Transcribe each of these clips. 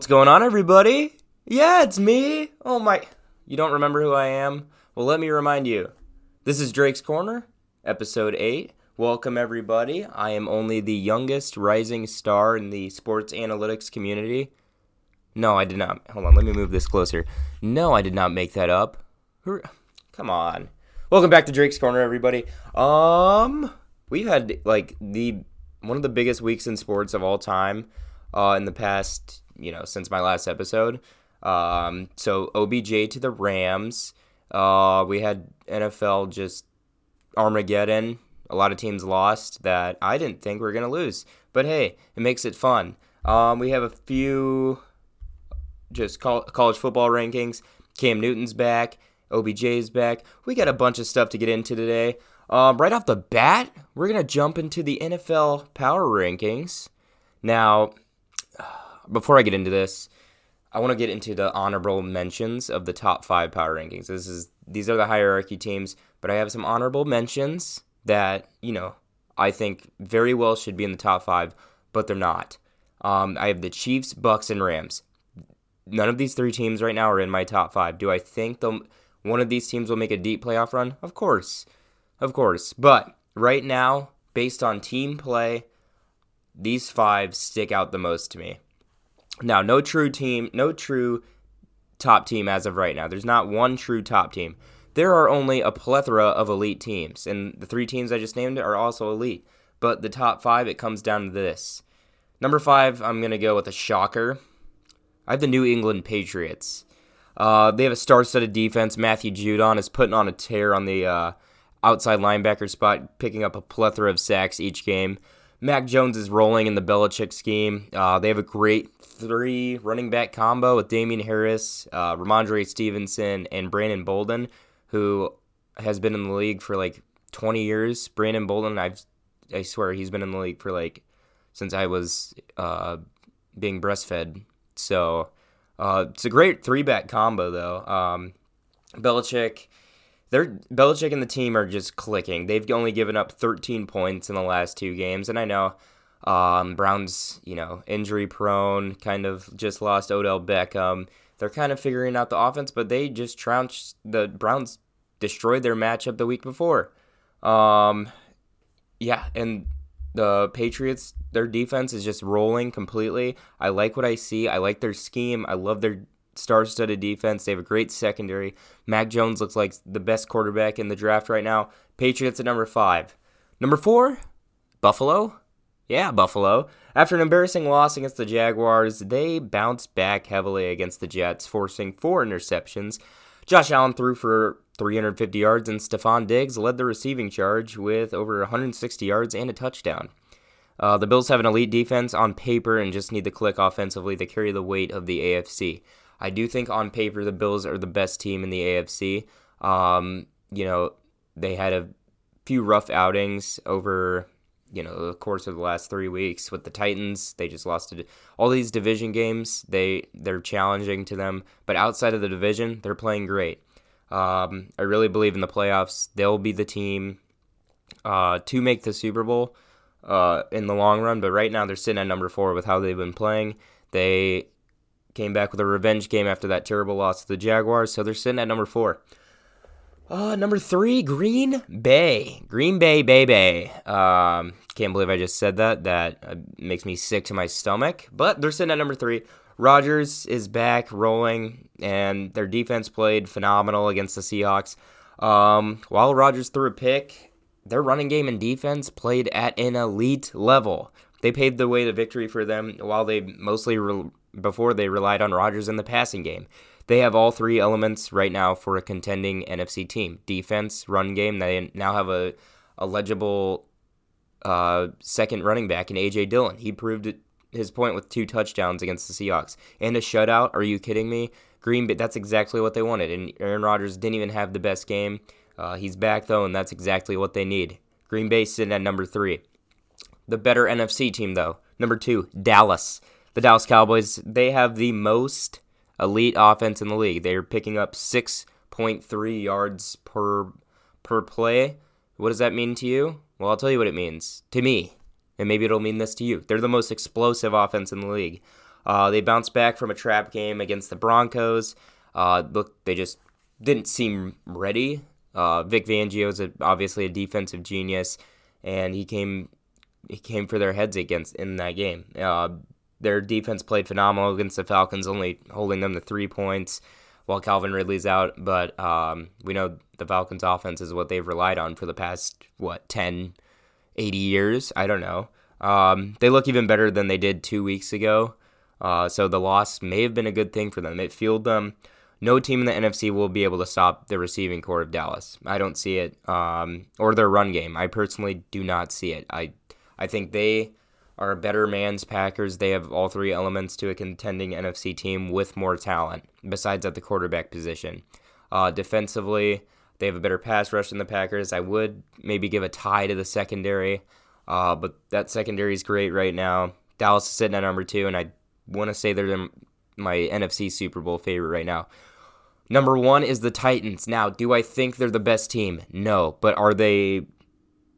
What's going on, everybody? Yeah, it's me. Oh my. You don't remember who I am? Well, let me remind you. This is Drake's Corner, episode 8. Welcome, everybody. I am only the youngest rising star in the sports analytics community. No, I did not. Hold on, let me move this closer. No, I did not make that up. Come on. Welcome back to Drake's Corner, everybody. Um, we've had like the one of the biggest weeks in sports of all time uh, in the past, you know, since my last episode. Um, so OBJ to the Rams. Uh, we had NFL just Armageddon. A lot of teams lost that I didn't think we were gonna lose, but hey, it makes it fun. Um, we have a few just college football rankings. Cam Newton's back. OBJ's back. We got a bunch of stuff to get into today. Um, right off the bat, we're going to jump into the NFL power rankings. Now, before I get into this, I want to get into the honorable mentions of the top five power rankings. This is these are the hierarchy teams, but I have some honorable mentions that you know I think very well should be in the top five, but they're not. Um, I have the Chiefs, Bucks, and Rams. None of these three teams right now are in my top five. Do I think the one of these teams will make a deep playoff run? Of course, of course. But right now, based on team play, these five stick out the most to me. Now, no true team, no true top team as of right now. There's not one true top team. There are only a plethora of elite teams, and the three teams I just named are also elite. But the top five, it comes down to this. Number five, I'm going to go with a shocker. I have the New England Patriots. Uh, they have a star-studded defense. Matthew Judon is putting on a tear on the uh, outside linebacker spot, picking up a plethora of sacks each game. Mac Jones is rolling in the Belichick scheme. Uh, they have a great three running back combo with Damien Harris, uh, Rhamondre Stevenson, and Brandon Bolden, who has been in the league for like 20 years. Brandon Bolden, I've, I swear, he's been in the league for like since I was uh, being breastfed. So uh, it's a great three back combo, though. Um, Belichick they're Belichick and the team are just clicking. They've only given up 13 points in the last two games, and I know um, Browns, you know, injury prone, kind of just lost Odell Beckham. They're kind of figuring out the offense, but they just trounced the Browns, destroyed their matchup the week before. Um, yeah, and the Patriots, their defense is just rolling completely. I like what I see. I like their scheme. I love their star-studded defense. They have a great secondary. Mac Jones looks like the best quarterback in the draft right now. Patriots at number five. Number four, Buffalo. Yeah, Buffalo. After an embarrassing loss against the Jaguars, they bounced back heavily against the Jets, forcing four interceptions. Josh Allen threw for 350 yards, and Stefon Diggs led the receiving charge with over 160 yards and a touchdown. Uh, the Bills have an elite defense on paper and just need to click offensively to carry the weight of the AFC. I do think on paper the Bills are the best team in the AFC. Um, you know, they had a few rough outings over you know the course of the last three weeks with the Titans. They just lost to all these division games. They they're challenging to them, but outside of the division, they're playing great. Um, I really believe in the playoffs. They'll be the team uh, to make the Super Bowl uh, in the long run. But right now, they're sitting at number four with how they've been playing. They Came back with a revenge game after that terrible loss to the Jaguars, so they're sitting at number four. Uh, number three, Green Bay. Green Bay, baby. Um, can't believe I just said that. That uh, makes me sick to my stomach. But they're sitting at number three. Rodgers is back rolling, and their defense played phenomenal against the Seahawks. Um, while Rodgers threw a pick, their running game and defense played at an elite level. They paved the way to victory for them while they mostly before they relied on Rodgers in the passing game. They have all three elements right now for a contending NFC team: defense, run game. They now have a, a legible uh, second running back in AJ Dillon. He proved his point with two touchdowns against the Seahawks and a shutout. Are you kidding me? Green Bay. That's exactly what they wanted. And Aaron Rodgers didn't even have the best game. Uh, he's back though, and that's exactly what they need. Green Bay sitting at number three. The better NFC team though. Number two, Dallas the Dallas Cowboys, they have the most elite offense in the league. They're picking up 6.3 yards per per play. What does that mean to you? Well, I'll tell you what it means to me, and maybe it'll mean this to you. They're the most explosive offense in the league. Uh, they bounced back from a trap game against the Broncos. Uh, look, they just didn't seem ready. Uh, Vic Fangio is obviously a defensive genius, and he came he came for their heads against in that game. Their defense played phenomenal against the Falcons, only holding them to three points while Calvin Ridley's out. But um, we know the Falcons' offense is what they've relied on for the past, what, 10, 80 years? I don't know. Um, they look even better than they did two weeks ago. Uh, so the loss may have been a good thing for them. It fueled them. No team in the NFC will be able to stop the receiving corps of Dallas. I don't see it. Um, or their run game. I personally do not see it. I, I think they are a better man's Packers. They have all three elements to a contending NFC team with more talent, besides at the quarterback position. Uh, defensively, they have a better pass rush than the Packers. I would maybe give a tie to the secondary, uh, but that secondary is great right now. Dallas is sitting at number two, and I want to say they're my NFC Super Bowl favorite right now. Number one is the Titans. Now, do I think they're the best team? No, but are they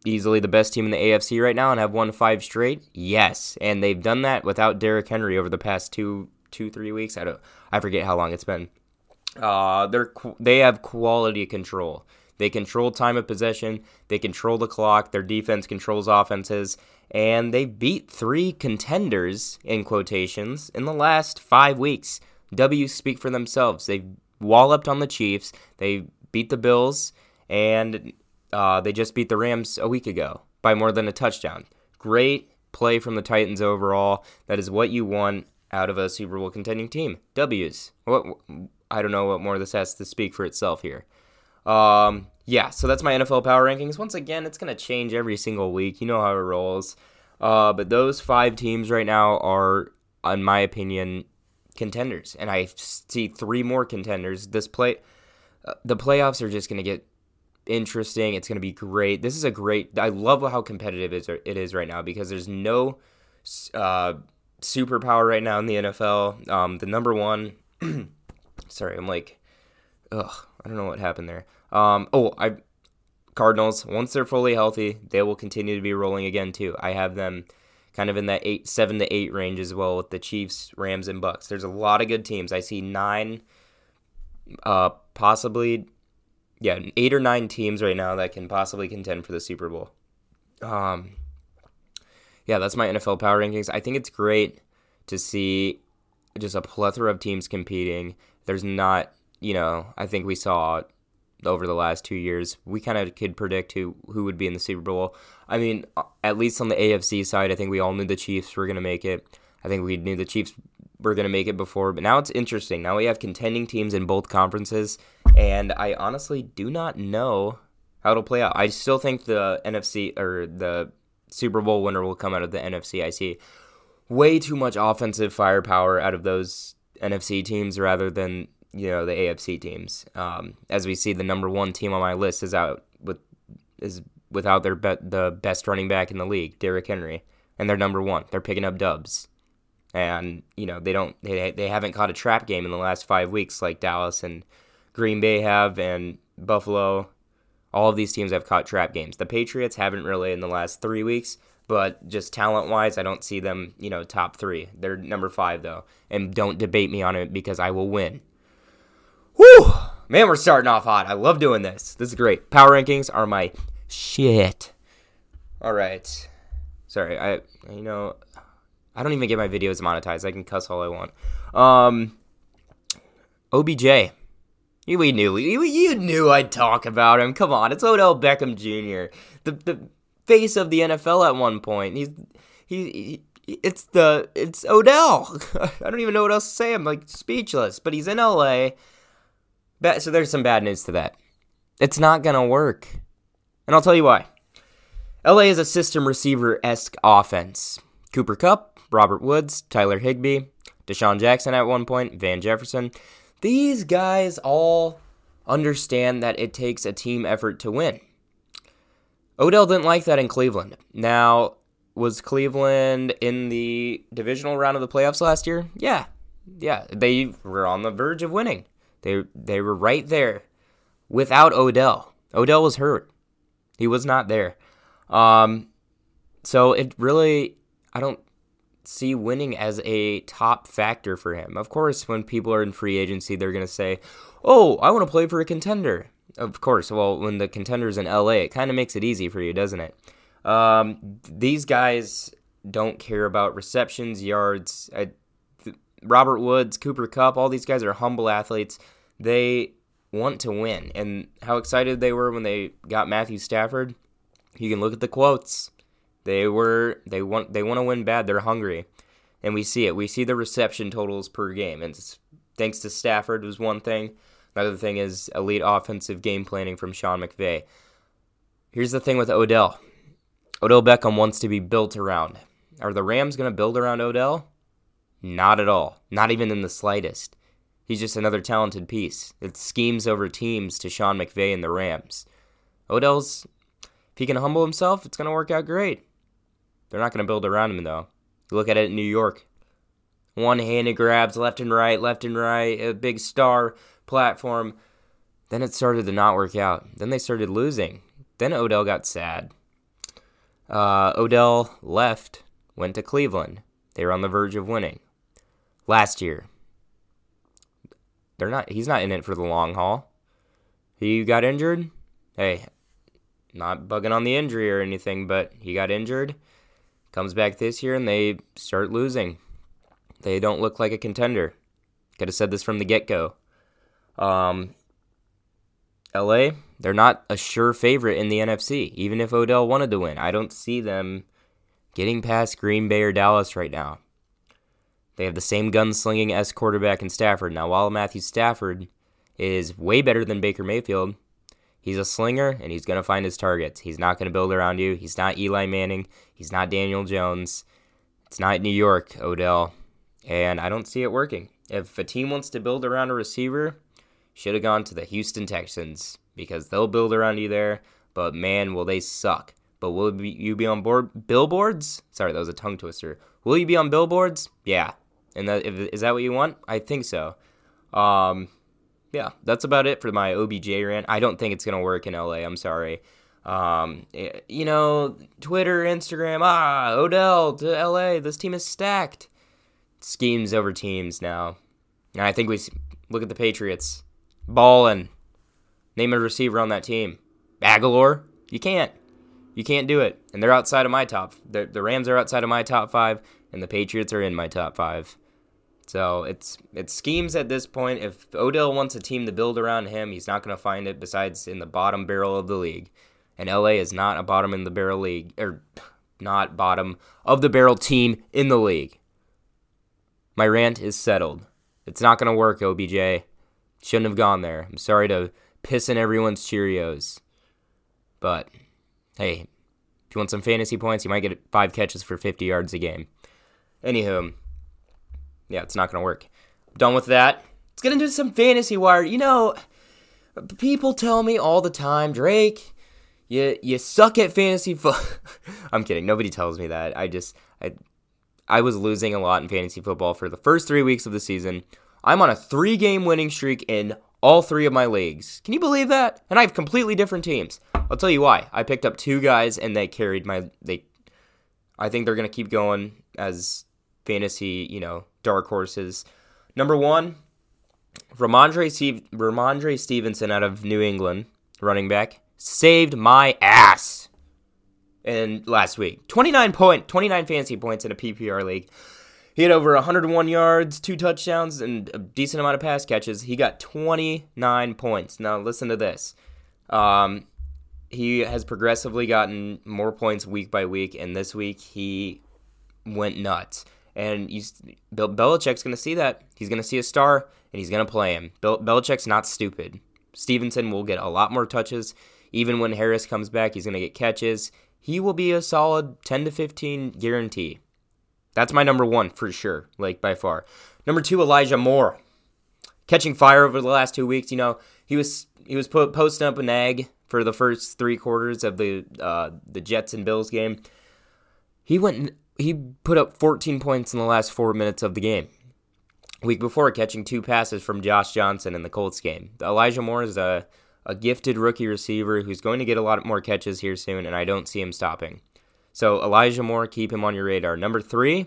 easily the best team in the AFC right now and have won five straight? Yes, and they've done that without Derrick Henry over the past two, two, three weeks. I don't, I forget how long it's been. Uh, they're they have quality control. They control time of possession. They control the clock. Their defense controls offenses, and they beat three contenders in quotations in the last five weeks. W speak for themselves. They walloped on the Chiefs. They beat the Bills, and uh, they just beat the Rams a week ago by more than a touchdown. Great play from the Titans overall. That is what you want out of a Super Bowl contending team. W's. What I don't know what more this has to speak for itself here. Um, yeah, so that's my NFL power rankings. Once again, it's gonna change every single week. You know how it rolls. Uh, but those five teams right now are, in my opinion, contenders, and I see three more contenders. This play, uh, the playoffs are just gonna get interesting. It's going to be great. This is a great. I love how competitive it is right now because there's no uh, superpower right now in the NFL. Um, the number one. sorry, I'm like, ugh. I don't know what happened there. Um, oh, I Cardinals. Once they're fully healthy, they will continue to be rolling again too. I have them kind of in that eight, seven to eight range as well with the Chiefs, Rams, and Bucks. There's a lot of good teams. I see nine, uh, possibly yeah, eight or nine teams right now that can possibly contend for the Super Bowl. Um, yeah, that's my NFL power rankings. I think it's great to see just a plethora of teams competing. There's not, you know, I think we saw over the last two years, we kind of could predict who who would be in the Super Bowl. I mean, at least on the AFC side, I think we all knew the Chiefs were going to make it. I think we knew the Chiefs were going to make it before, but now it's interesting. Now we have contending teams in both conferences, and I honestly do not know how it'll play out. I still think the NFC or the Super Bowl winner will come out of the NFC. I see way too much offensive firepower out of those NFC teams rather than you know the AFC teams. Um, as we see, the number one team on my list is out with is without their be- the best running back in the league, Derrick Henry, and they're number one. They're picking up dubs and you know they don't they they haven't caught a trap game in the last five weeks like Dallas and Green Bay have and Buffalo. All of these teams have caught trap games. The Patriots haven't really in the last three weeks, but just talent wise, I don't see them you know top three. They're number five though, and don't debate me on it because I will win. Whew, man, we're starting off hot. I love doing this. This is great. Power rankings are my shit. All right. Sorry, I you know I don't even get my videos monetized. I can cuss all I want. Um, OBJ. We knew you, you knew I'd talk about him. Come on, it's Odell Beckham Jr. The the face of the NFL at one point. He's he, he it's the it's Odell. I don't even know what else to say. I'm like speechless. But he's in LA. So there's some bad news to that. It's not gonna work, and I'll tell you why. LA is a system receiver esque offense. Cooper Kupp, Robert Woods, Tyler Higbee, DeSean Jackson at one point, Van Jefferson. These guys all understand that it takes a team effort to win. Odell didn't like that in Cleveland. Now, was Cleveland in the divisional round of the playoffs last year? Yeah. Yeah, they were on the verge of winning. They they were right there without Odell. Odell was hurt. He was not there. Um so it really I don't see winning as a top factor for him. Of course, when people are in free agency, they're going to say, "Oh, I want to play for a contender." Of course, well, when the contender's in LA, it kind of makes it easy for you, doesn't it? Um, these guys don't care about receptions, yards. I, Robert Woods, Cooper Kupp, all these guys are humble athletes. They want to win. And how excited they were when they got Matthew Stafford. You can look at the quotes. They were they want they want to win bad. They're hungry. And we see it. We see the reception totals per game. And thanks to Stafford was one thing. Another thing is elite offensive game planning from Sean McVay. Here's the thing with Odell. Odell Beckham wants to be built around. Are the Rams going to build around Odell? Not at all. Not even in the slightest. He's just another talented piece. It schemes over teams to Sean McVay and the Rams. Odell's, if he can humble himself, it's going to work out great. They're not going to build around him, though. Look at it in New York. One handed grabs left and right, left and right, a big star platform. Then it started to not work out. Then they started losing. Then Odell got sad. Uh, Odell left, went to Cleveland. They were on the verge of winning. Last year, they're not. He's not in it for the long haul. He got injured. Hey, not bugging on the injury or anything, but he got injured. Comes back this year and they start losing. They don't look like a contender. Could have said this from the get go. Um, LA, they're not a sure favorite in the NFC, even if Odell wanted to win. I don't see them getting past Green Bay or Dallas right now. They have the same gunslinging S quarterback in Stafford. Now, while Matthew Stafford is way better than Baker Mayfield, he's a slinger and he's going to find his targets. He's not going to build around you. He's not Eli Manning. He's not Daniel Jones. It's not New York, Odell. And I don't see it working. If a team wants to build around a receiver, should have gone to the Houston Texans because they'll build around you there. But man, will they suck. But will you be on board billboards? Sorry, that was a tongue twister. Will you be on billboards? Yeah. And is that what you want? I think so. Um, yeah, that's about it for my OBJ rant. I don't think it's gonna work in LA. I'm sorry. Um, eh, you know, Twitter, Instagram. Ah, Odell to LA. This team is stacked. Schemes over teams now, and I think we look at the Patriots. Ballin. Name a receiver on that team. Agholor. You can't. You can't do it. And they're outside of my top. The, the Rams are outside of my top five, and the Patriots are in my top five. So it's it's schemes at this point. If Odell wants a team to build around him, he's not going to find it besides in the bottom barrel of the league. And LA is not a bottom in the barrel league, or not bottom of the barrel team in the league. My rant is settled. It's not going to work, OBJ. Shouldn't have gone there. I'm sorry to piss in everyone's Cheerios. But hey, if you want some fantasy points, you might get five catches for 50 yards a game. Anywho, yeah, it's not going to work. Done with that. Let's get into some fantasy wire. You know, people tell me all the time, Drake, you you suck at fantasy football. I'm kidding. Nobody tells me that. I just I I was losing a lot in fantasy football for the first 3 weeks of the season. I'm on a 3-game winning streak in all 3 of my leagues. Can you believe that? And I have completely different teams. I'll tell you why. I picked up two guys and they carried my they I think they're going to keep going as fantasy, you know, dark horses. Number one, Rhamondre, Steve, Rhamondre Stevenson out of New England, running back, saved my ass And last week. 29 point, 29 fantasy points in a PPR league. He had over 101 yards, two touchdowns, and a decent amount of pass catches. He got 29 points. Now listen to this. Um, he has progressively gotten more points week by week, and this week he went nuts. And he's, Bill, Belichick's going to see that. He's going to see a star, and he's going to play him. Bill, Belichick's not stupid. Stevenson will get a lot more touches. Even when Harris comes back, he's going to get catches. He will be a solid 10 to 15 guarantee. That's my number one for sure, like by far. Number two, Elijah Moore. Catching fire over the last two weeks. You know, he was he was put, posting up an egg for the first three quarters of the uh, the Jets and Bills game. He went he put up 14 points in the last four minutes of the game. Week before, catching two passes from Josh Johnson in the Colts game. Elijah Moore is a, a gifted rookie receiver who's going to get a lot more catches here soon, and I don't see him stopping. So, Elijah Moore, keep him on your radar. Number three,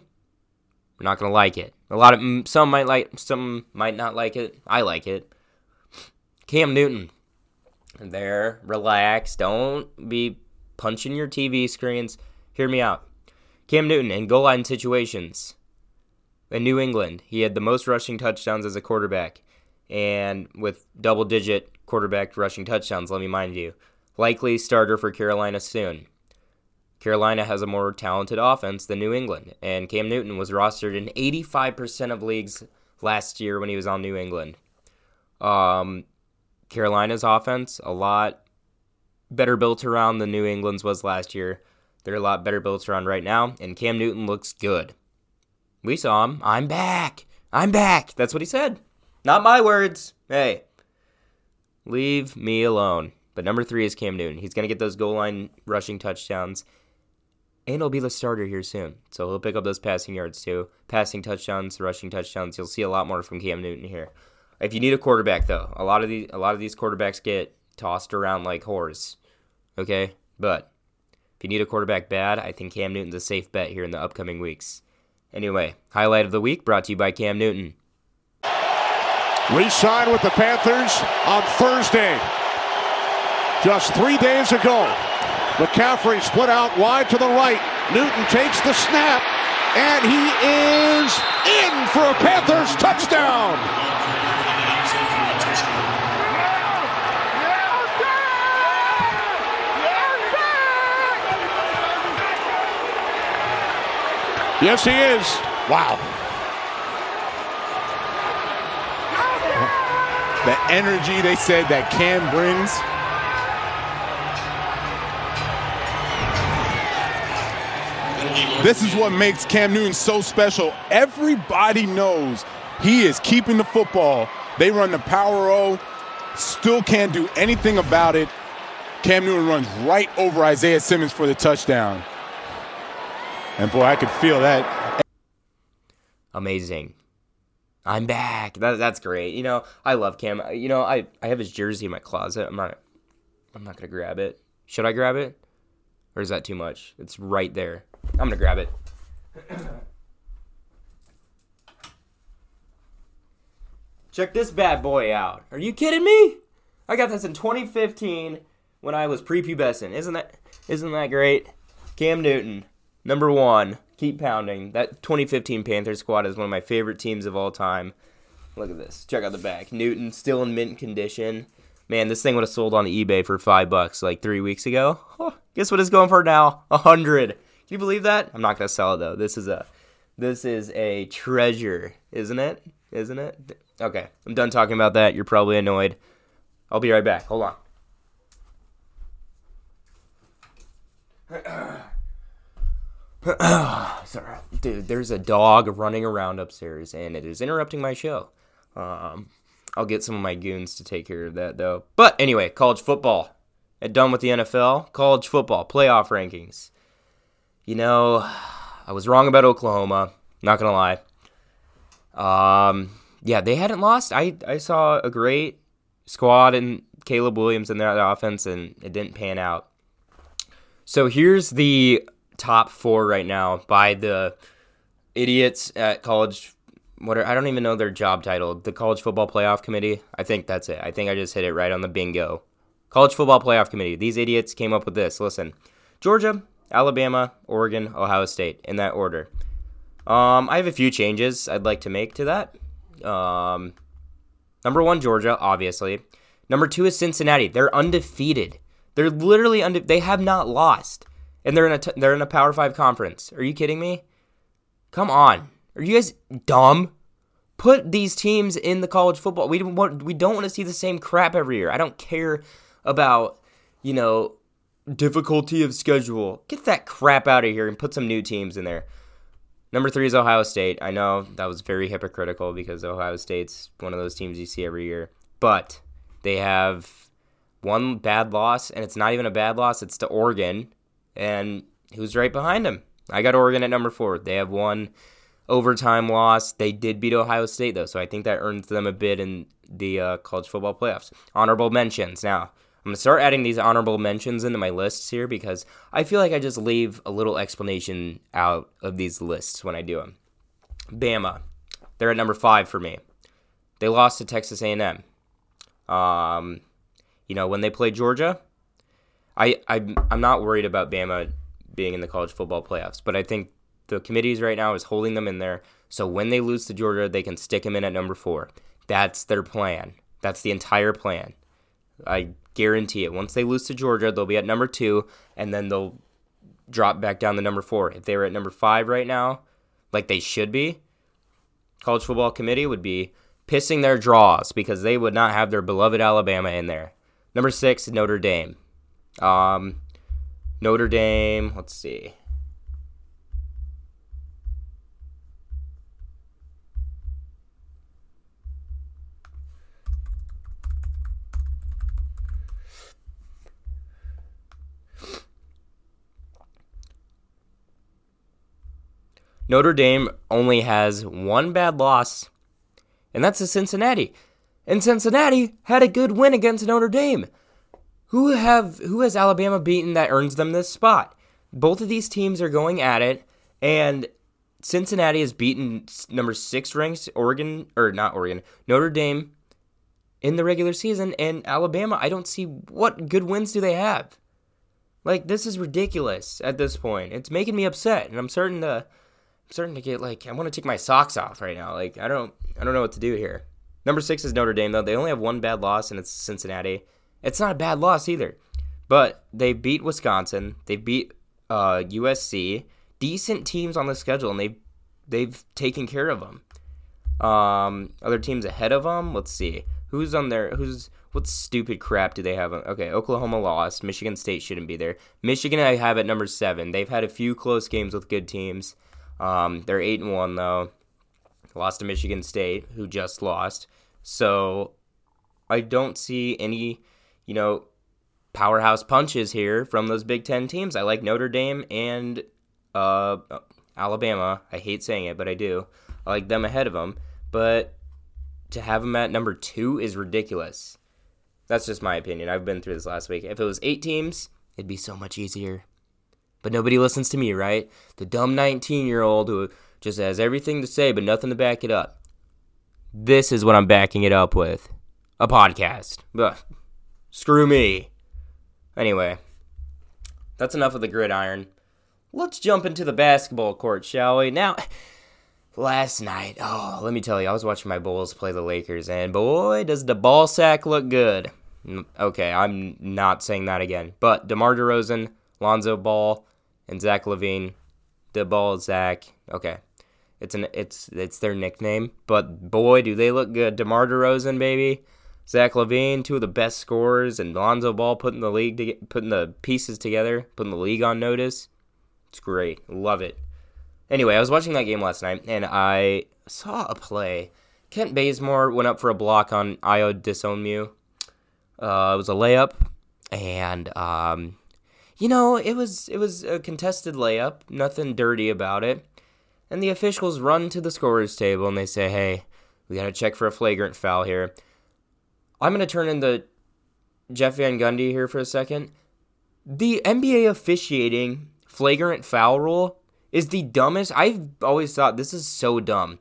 We're not gonna like it. A lot of some might like, some might not like it. I like it. Cam Newton, there, relax. Don't be punching your TV screens. Hear me out. Cam Newton in goal line situations. In New England, he had the most rushing touchdowns as a quarterback, and with double digit quarterback rushing touchdowns, let me mind you. Likely starter for Carolina soon. Carolina has a more talented offense than New England, and Cam Newton was rostered in 85% of leagues last year when he was on New England. Um, Carolina's offense, a lot better built around than New England's was last year. They're a lot better built around right now, and Cam Newton looks good. We saw him. I'm back. I'm back. That's what he said. Not my words. Hey, leave me alone. But number three is Cam Newton. He's going to get those goal line rushing touchdowns, and he'll be the starter here soon. So he'll pick up those passing yards too. Passing touchdowns, rushing touchdowns. You'll see a lot more from Cam Newton here. If you need a quarterback, though, a lot of these a lot of these quarterbacks get tossed around like whores. Okay, but if you need a quarterback bad, I think Cam Newton's a safe bet here in the upcoming weeks. Anyway, highlight of the week brought to you by Cam Newton. Re-signed with the Panthers on Thursday. Just three days ago, McCaffrey split out wide to the right. Newton takes the snap, and he is in for a Panthers touchdown. Yes, he is. Wow. The energy they said that Cam brings. This is what makes Cam Newton so special. Everybody knows he is keeping the football. They run the power O, still can't do anything about it. Cam Newton runs right over Isaiah Simmons for the touchdown. And boy, I could feel that. Amazing. I'm back. That, that's great. You know, I love Cam. You know, I, I have his jersey in my closet. I'm not I'm not gonna grab it. Should I grab it? Or is that too much? It's right there. I'm gonna grab it. Check this bad boy out. Are you kidding me? I got this in 2015 when I was prepubescent. Isn't that isn't that great? Cam Newton. Number one, keep pounding. That 2015 Panther squad is one of my favorite teams of all time. Look at this. Check out the back. Newton still in mint condition. Man, this thing would have sold on eBay for five bucks like three weeks ago. Oh, guess what it's going for now? A hundred. Can you believe that? I'm not gonna sell it though. This is a, this is a treasure, isn't it? Isn't it? Okay, I'm done talking about that. You're probably annoyed. I'll be right back. Hold on. Sorry, dude. There's a dog running around upstairs, and it is interrupting my show. Um, I'll get some of my goons to take care of that, though. But anyway, college football. And done with the NFL. College football playoff rankings. You know, I was wrong about Oklahoma. Not gonna lie. Um, yeah, they hadn't lost. I I saw a great squad and Caleb Williams in that offense, and it didn't pan out. So here's the top four right now by the idiots at college. What are, I don't even know their job title. The College Football Playoff Committee. I think that's it. I think I just hit it right on the bingo. College Football Playoff Committee. These idiots came up with this. Listen, Georgia, Alabama, Oregon, Ohio State in that order. Um, I have a few changes I'd like to make to that. Um, number one, Georgia, obviously. Number two is Cincinnati. They're undefeated. They're literally unde- They have not lost and they're in a t- they're in a Power Five conference. Are you kidding me? Come on, are you guys dumb? Put these teams in the college football. We don't want we don't want to see the same crap every year. I don't care about you know difficulty of schedule. Get that crap out of here and put some new teams in there. Number three is Ohio State. I know that was very hypocritical because Ohio State's one of those teams you see every year, but they have one bad loss, and it's not even a bad loss. It's to Oregon, and who's right behind him? I got Oregon at number four. They have one overtime loss. They did beat Ohio State, though, so I think that earns them a bid in the uh, college football playoffs. Honorable mentions. Now, I'm going to start adding these honorable mentions into my lists here because I feel like I just leave a little explanation out of these lists when I do them. Bama, they're at number five for me. They lost to Texas A&M. Um, you know when they played Georgia, I, I I'm not worried about Bama being in the college football playoffs, but I think the committees right now is holding them in there so when they lose to Georgia, they can stick them in at number four. That's their plan. That's the entire plan. I guarantee it. Once they lose to Georgia, they'll be at number two, and then they'll drop back down to number four. If they were at number five right now, like they should be, college football committee would be pissing their draws because they would not have their beloved Alabama in there. Number six, Notre Dame. Um, Notre Dame. Let's see. Notre Dame only has one bad loss, and that's to Cincinnati. And Cincinnati had a good win against Notre Dame. Who have who has Alabama beaten that earns them this spot? Both of these teams are going at it, and Cincinnati has beaten number six ranked Oregon or not Oregon Notre Dame in the regular season, and Alabama. I don't see what good wins do they have. Like this is ridiculous at this point. It's making me upset, and I'm starting to I'm starting to get like I want to take my socks off right now. Like I don't I don't know what to do here. Number six is Notre Dame though. They only have one bad loss and it's Cincinnati. It's not a bad loss either, but they beat Wisconsin. They beat uh, USC. Decent teams on the schedule, and they they've taken care of them. Um, other teams ahead of them. Let's see who's on there. Who's what stupid crap do they have? Okay, Oklahoma lost. Michigan State shouldn't be there. Michigan I have at number seven. They've had a few close games with good teams. Um, they're eight and one though. Lost to Michigan State, who just lost. So I don't see any, you know, powerhouse punches here from those Big Ten teams. I like Notre Dame and uh, Alabama. I hate saying it, but I do. I like them ahead of them. But to have them at number two is ridiculous. That's just my opinion. I've been through this last week. If it was eight teams, it'd be so much easier. But nobody listens to me, right? The dumb 19 year old who just has everything to say but nothing to back it up. This is what I'm backing it up with a podcast. Ugh. Screw me. Anyway, that's enough of the gridiron. Let's jump into the basketball court, shall we? Now, last night, oh, let me tell you, I was watching my Bulls play the Lakers, and boy, does the ball sack look good. Mm, okay, I'm not saying that again. But DeMar DeRozan, Lonzo Ball, and Zach LaVine, The ball Zach. Okay. It's an it's it's their nickname, but boy do they look good. DeMar DeRozan, baby, Zach LaVine, two of the best scorers, and Lonzo Ball putting the league to, putting the pieces together, putting the league on notice. It's great, love it. Anyway, I was watching that game last night, and I saw a play. Kent Bazemore went up for a block on Ayo Dosunmu. Uh, it was a layup, and um, you know, it was it was a contested layup, nothing dirty about it. And the officials run to the scorers table and they say, "Hey, we got to check for a flagrant foul here." I'm going to turn into Jeff Van Gundy here for a second. The NBA officiating flagrant foul rule is the dumbest. I've always thought this is so dumb.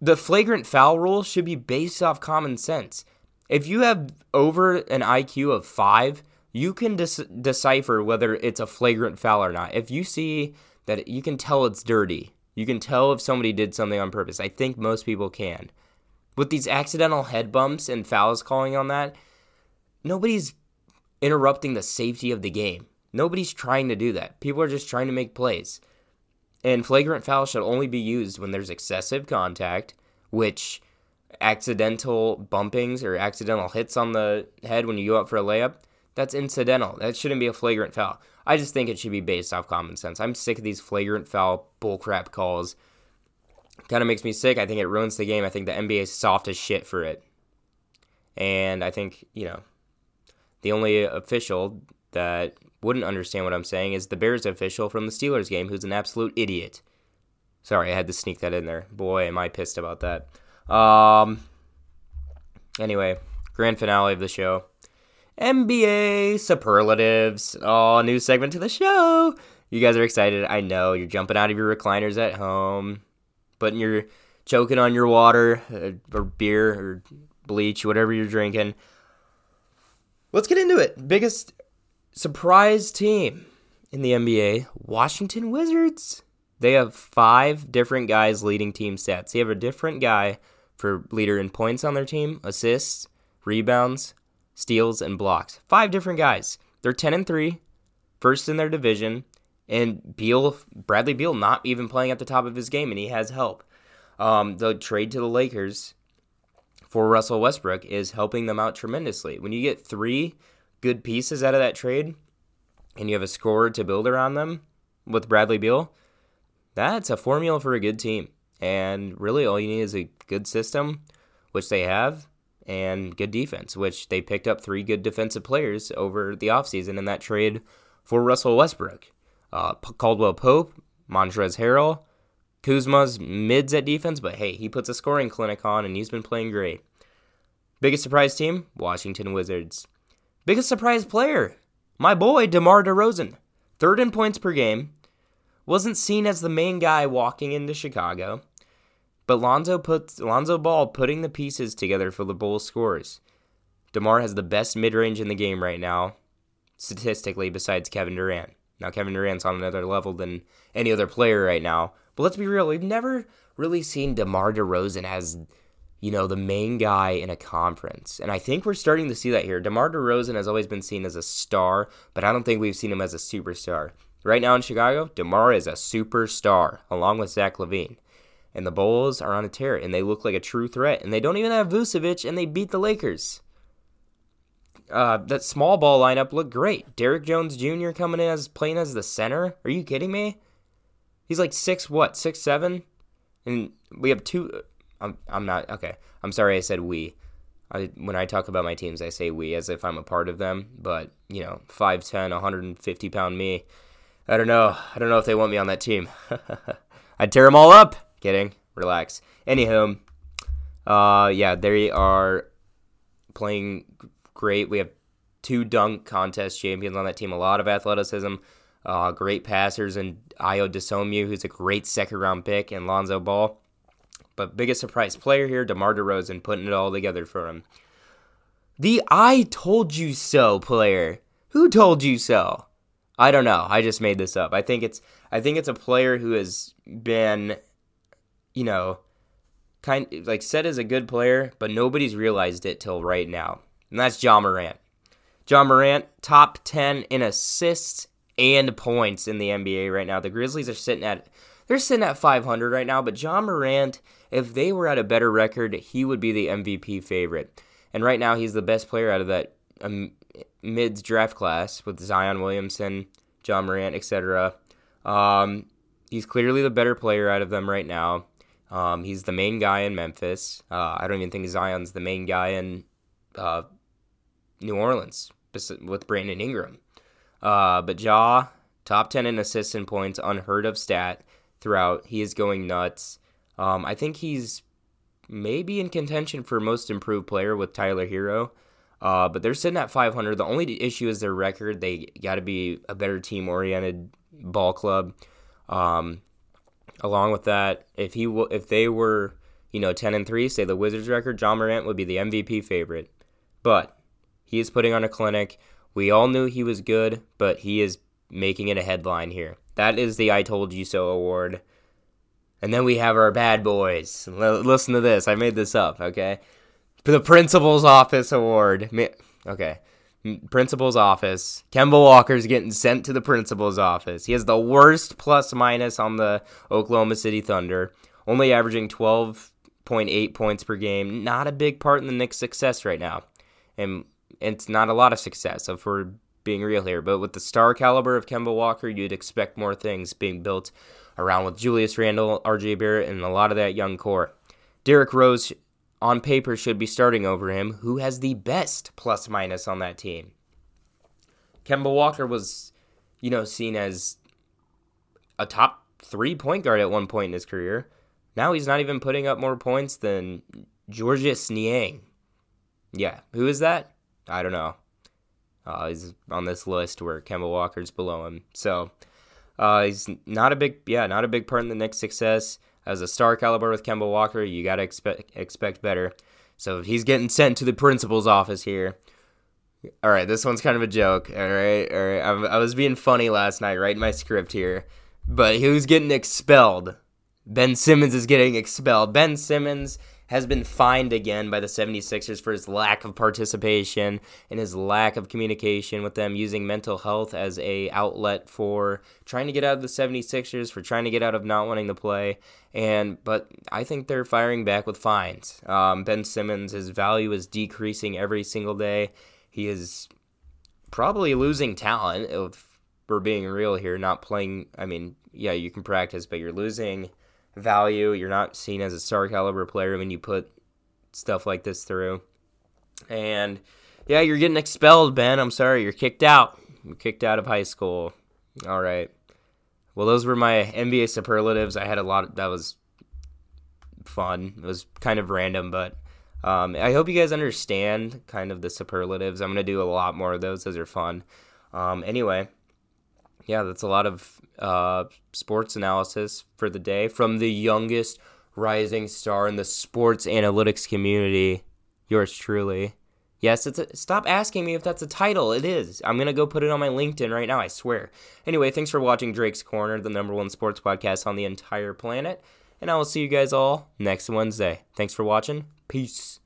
The flagrant foul rule should be based off common sense. If you have over an IQ of 5, you can decipher whether it's a flagrant foul or not. If you see that you can tell it's dirty, you can tell if somebody did something on purpose. I think most people can. With these accidental head bumps and fouls calling on that, nobody's interrupting the safety of the game. Nobody's trying to do that. People are just trying to make plays. And flagrant foul should only be used when there's excessive contact, which accidental bumpings or accidental hits on the head when you go up for a layup that's incidental. That shouldn't be a flagrant foul. I just think it should be based off common sense. I'm sick of these flagrant foul bullcrap calls. Kind of makes me sick. I think it ruins the game. I think the NBA is soft as shit for it. And I think, you know, the only official that wouldn't understand what I'm saying is the Bears official from the Steelers game who's an absolute idiot. Sorry, I had to sneak that in there. Boy, am I pissed about that. Um anyway, grand finale of the show. NBA superlatives. Oh, new segment to the show. You guys are excited. I know. You're jumping out of your recliners at home. Putting your choking on your water uh, or beer or bleach, whatever you're drinking. Let's get into it. Biggest surprise team in the NBA, Washington Wizards. They have five different guys leading team stats. They have a different guy for leader in points on their team, assists, rebounds, steals, and blocks. Five different guys. They're 10 and 3, first in their division, and Beal, Bradley Beal, not even playing at the top of his game, and he has help. Um, the trade to the Lakers for Russell Westbrook is helping them out tremendously. When you get three good pieces out of that trade, and you have a scorer to build around them with Bradley Beal, that's a formula for a good team. And really, all you need is a good system, which they have, and good defense, which they picked up three good defensive players over the offseason in that trade for Russell Westbrook. Uh, Caldwell Pope, Montrezl Harrell, Kuzma's mids at defense, but hey, he puts a scoring clinic on and he's been playing great. Biggest surprise team? Washington Wizards. Biggest surprise player? My boy, DeMar DeRozan. Third in points per game. Wasn't seen as the main guy walking into Chicago. But Lonzo puts Lonzo Ball putting the pieces together for the Bulls scores. DeMar has the best mid-range in the game right now, statistically, besides Kevin Durant. Now Kevin Durant's on another level than any other player right now. But let's be real, we've never really seen DeMar DeRozan as, you know, the main guy in a conference. And I think we're starting to see that here. DeMar DeRozan has always been seen as a star, but I don't think we've seen him as a superstar. Right now in Chicago, DeMar is a superstar, along with Zach LaVine. and the Bulls are on a tear, and they look like a true threat. And they don't even have Vucevic, and they beat the Lakers. Uh, that small ball lineup looked great. Derrick Jones Jr. coming in as playing as the center. Are you kidding me? He's like six what six seven, and we have two. I'm I'm not okay. I'm sorry I said we. I, when I talk about my teams, I say we as if I'm a part of them. But you know, 5'10", 150 pound me. I don't know. I don't know if they want me on that team. I'd tear them all up. Kidding. Relax. Anywho, uh, yeah, they are playing great. We have two dunk contest champions on that team. A lot of athleticism, uh, great passers, and Ayo Dosunmu, who's a great second round pick, and Lonzo Ball. But biggest surprise player here, DeMar DeRozan, putting it all together for him. The I told you so player. Who told you so? I don't know. I just made this up. I think it's I think it's a player who has been you know, kind like said is a good player, but nobody's realized it till right now. And that's Ja Morant. Ja Morant, top 10 in assists and points in the NBA right now. The Grizzlies are sitting at they're sitting at 500 right now, but Ja Morant, if they were at a better record, he would be the MVP favorite. And right now he's the best player out of that um, mids draft class with Zion Williamson, John Morant, etc. Um, he's clearly the better player out of them right now. Um, he's the main guy in Memphis. Uh, I don't even think Zion's the main guy in uh, New Orleans with Brandon Ingram. Uh, but Ja, top 10 in assists and points, unheard of stat throughout. He is going nuts. Um, I think he's maybe in contention for most improved player with Tyler Herro. Uh, but they're sitting at 500. The only issue is their record. They got to be a better team oriented ball club. Um, along with that, if he w- if they were you know 10 and 3 say the wizards record Ja Morant would be the mvp favorite but he is putting on a clinic we all knew he was good but he is making it a headline here that is the i told you so award and then we have our bad boys L- listen to this i made this up okay the principal's office award okay principal's office. Kemba Walker's getting sent to the principal's office. He has the worst plus minus on the Oklahoma City Thunder, only averaging 12.8 points per game. Not a big part in the Knicks' success right now. And it's not a lot of success, if we're being real here. But with the star caliber of Kemba Walker, you'd expect more things being built around with Julius Randle, RJ Barrett, and a lot of that young core. Derrick Rose on paper should be starting over him, who has the best plus minus on that team. Kemba Walker was, you know, seen as a top three point guard at one point in his career. Now he's not even putting up more points than Georges Niang. Yeah, who is that? I don't know. Uh, he's on this list where Kemba Walker's below him. So uh, he's not a big, yeah, not a big part in the Knicks' success. as a star caliber with Kemba Walker, you got to expect expect better. So he's getting sent to the principal's office here. All right, this one's kind of a joke. All right, all right. I, I was being funny last night, writing my script here, but who's getting expelled? Ben Simmons is getting expelled. Ben Simmons has been fined again by the 76ers for his lack of participation and his lack of communication with them using mental health as a outlet for trying to get out of the 76ers for trying to get out of not wanting to play and but I think they're firing back with fines. Um, ben Simmons his value is decreasing every single day. He is probably losing talent if we're being real here, not playing I mean, yeah, you can practice but you're losing value. You're not seen as a star caliber player when you put stuff like this through. And yeah, you're getting expelled, Ben. I'm sorry, you're kicked out. You're kicked out of high school. All right. Well, those were my NBA superlatives. I had a lot of, that was fun. It was kind of random, but um, I hope you guys understand kind of the superlatives. I'm going to do a lot more of those. Those are fun. Um, anyway, yeah, that's a lot of uh, sports analysis for the day from the youngest rising star in the sports analytics community. Yours truly. Yes, it's a, stop asking me if that's a title. It is. I'm gonna go put it on my LinkedIn right now. I swear. Anyway, thanks for watching Drake's Corner, the number one sports podcast on the entire planet, and I will see you guys all next Wednesday. Thanks for watching. Peace.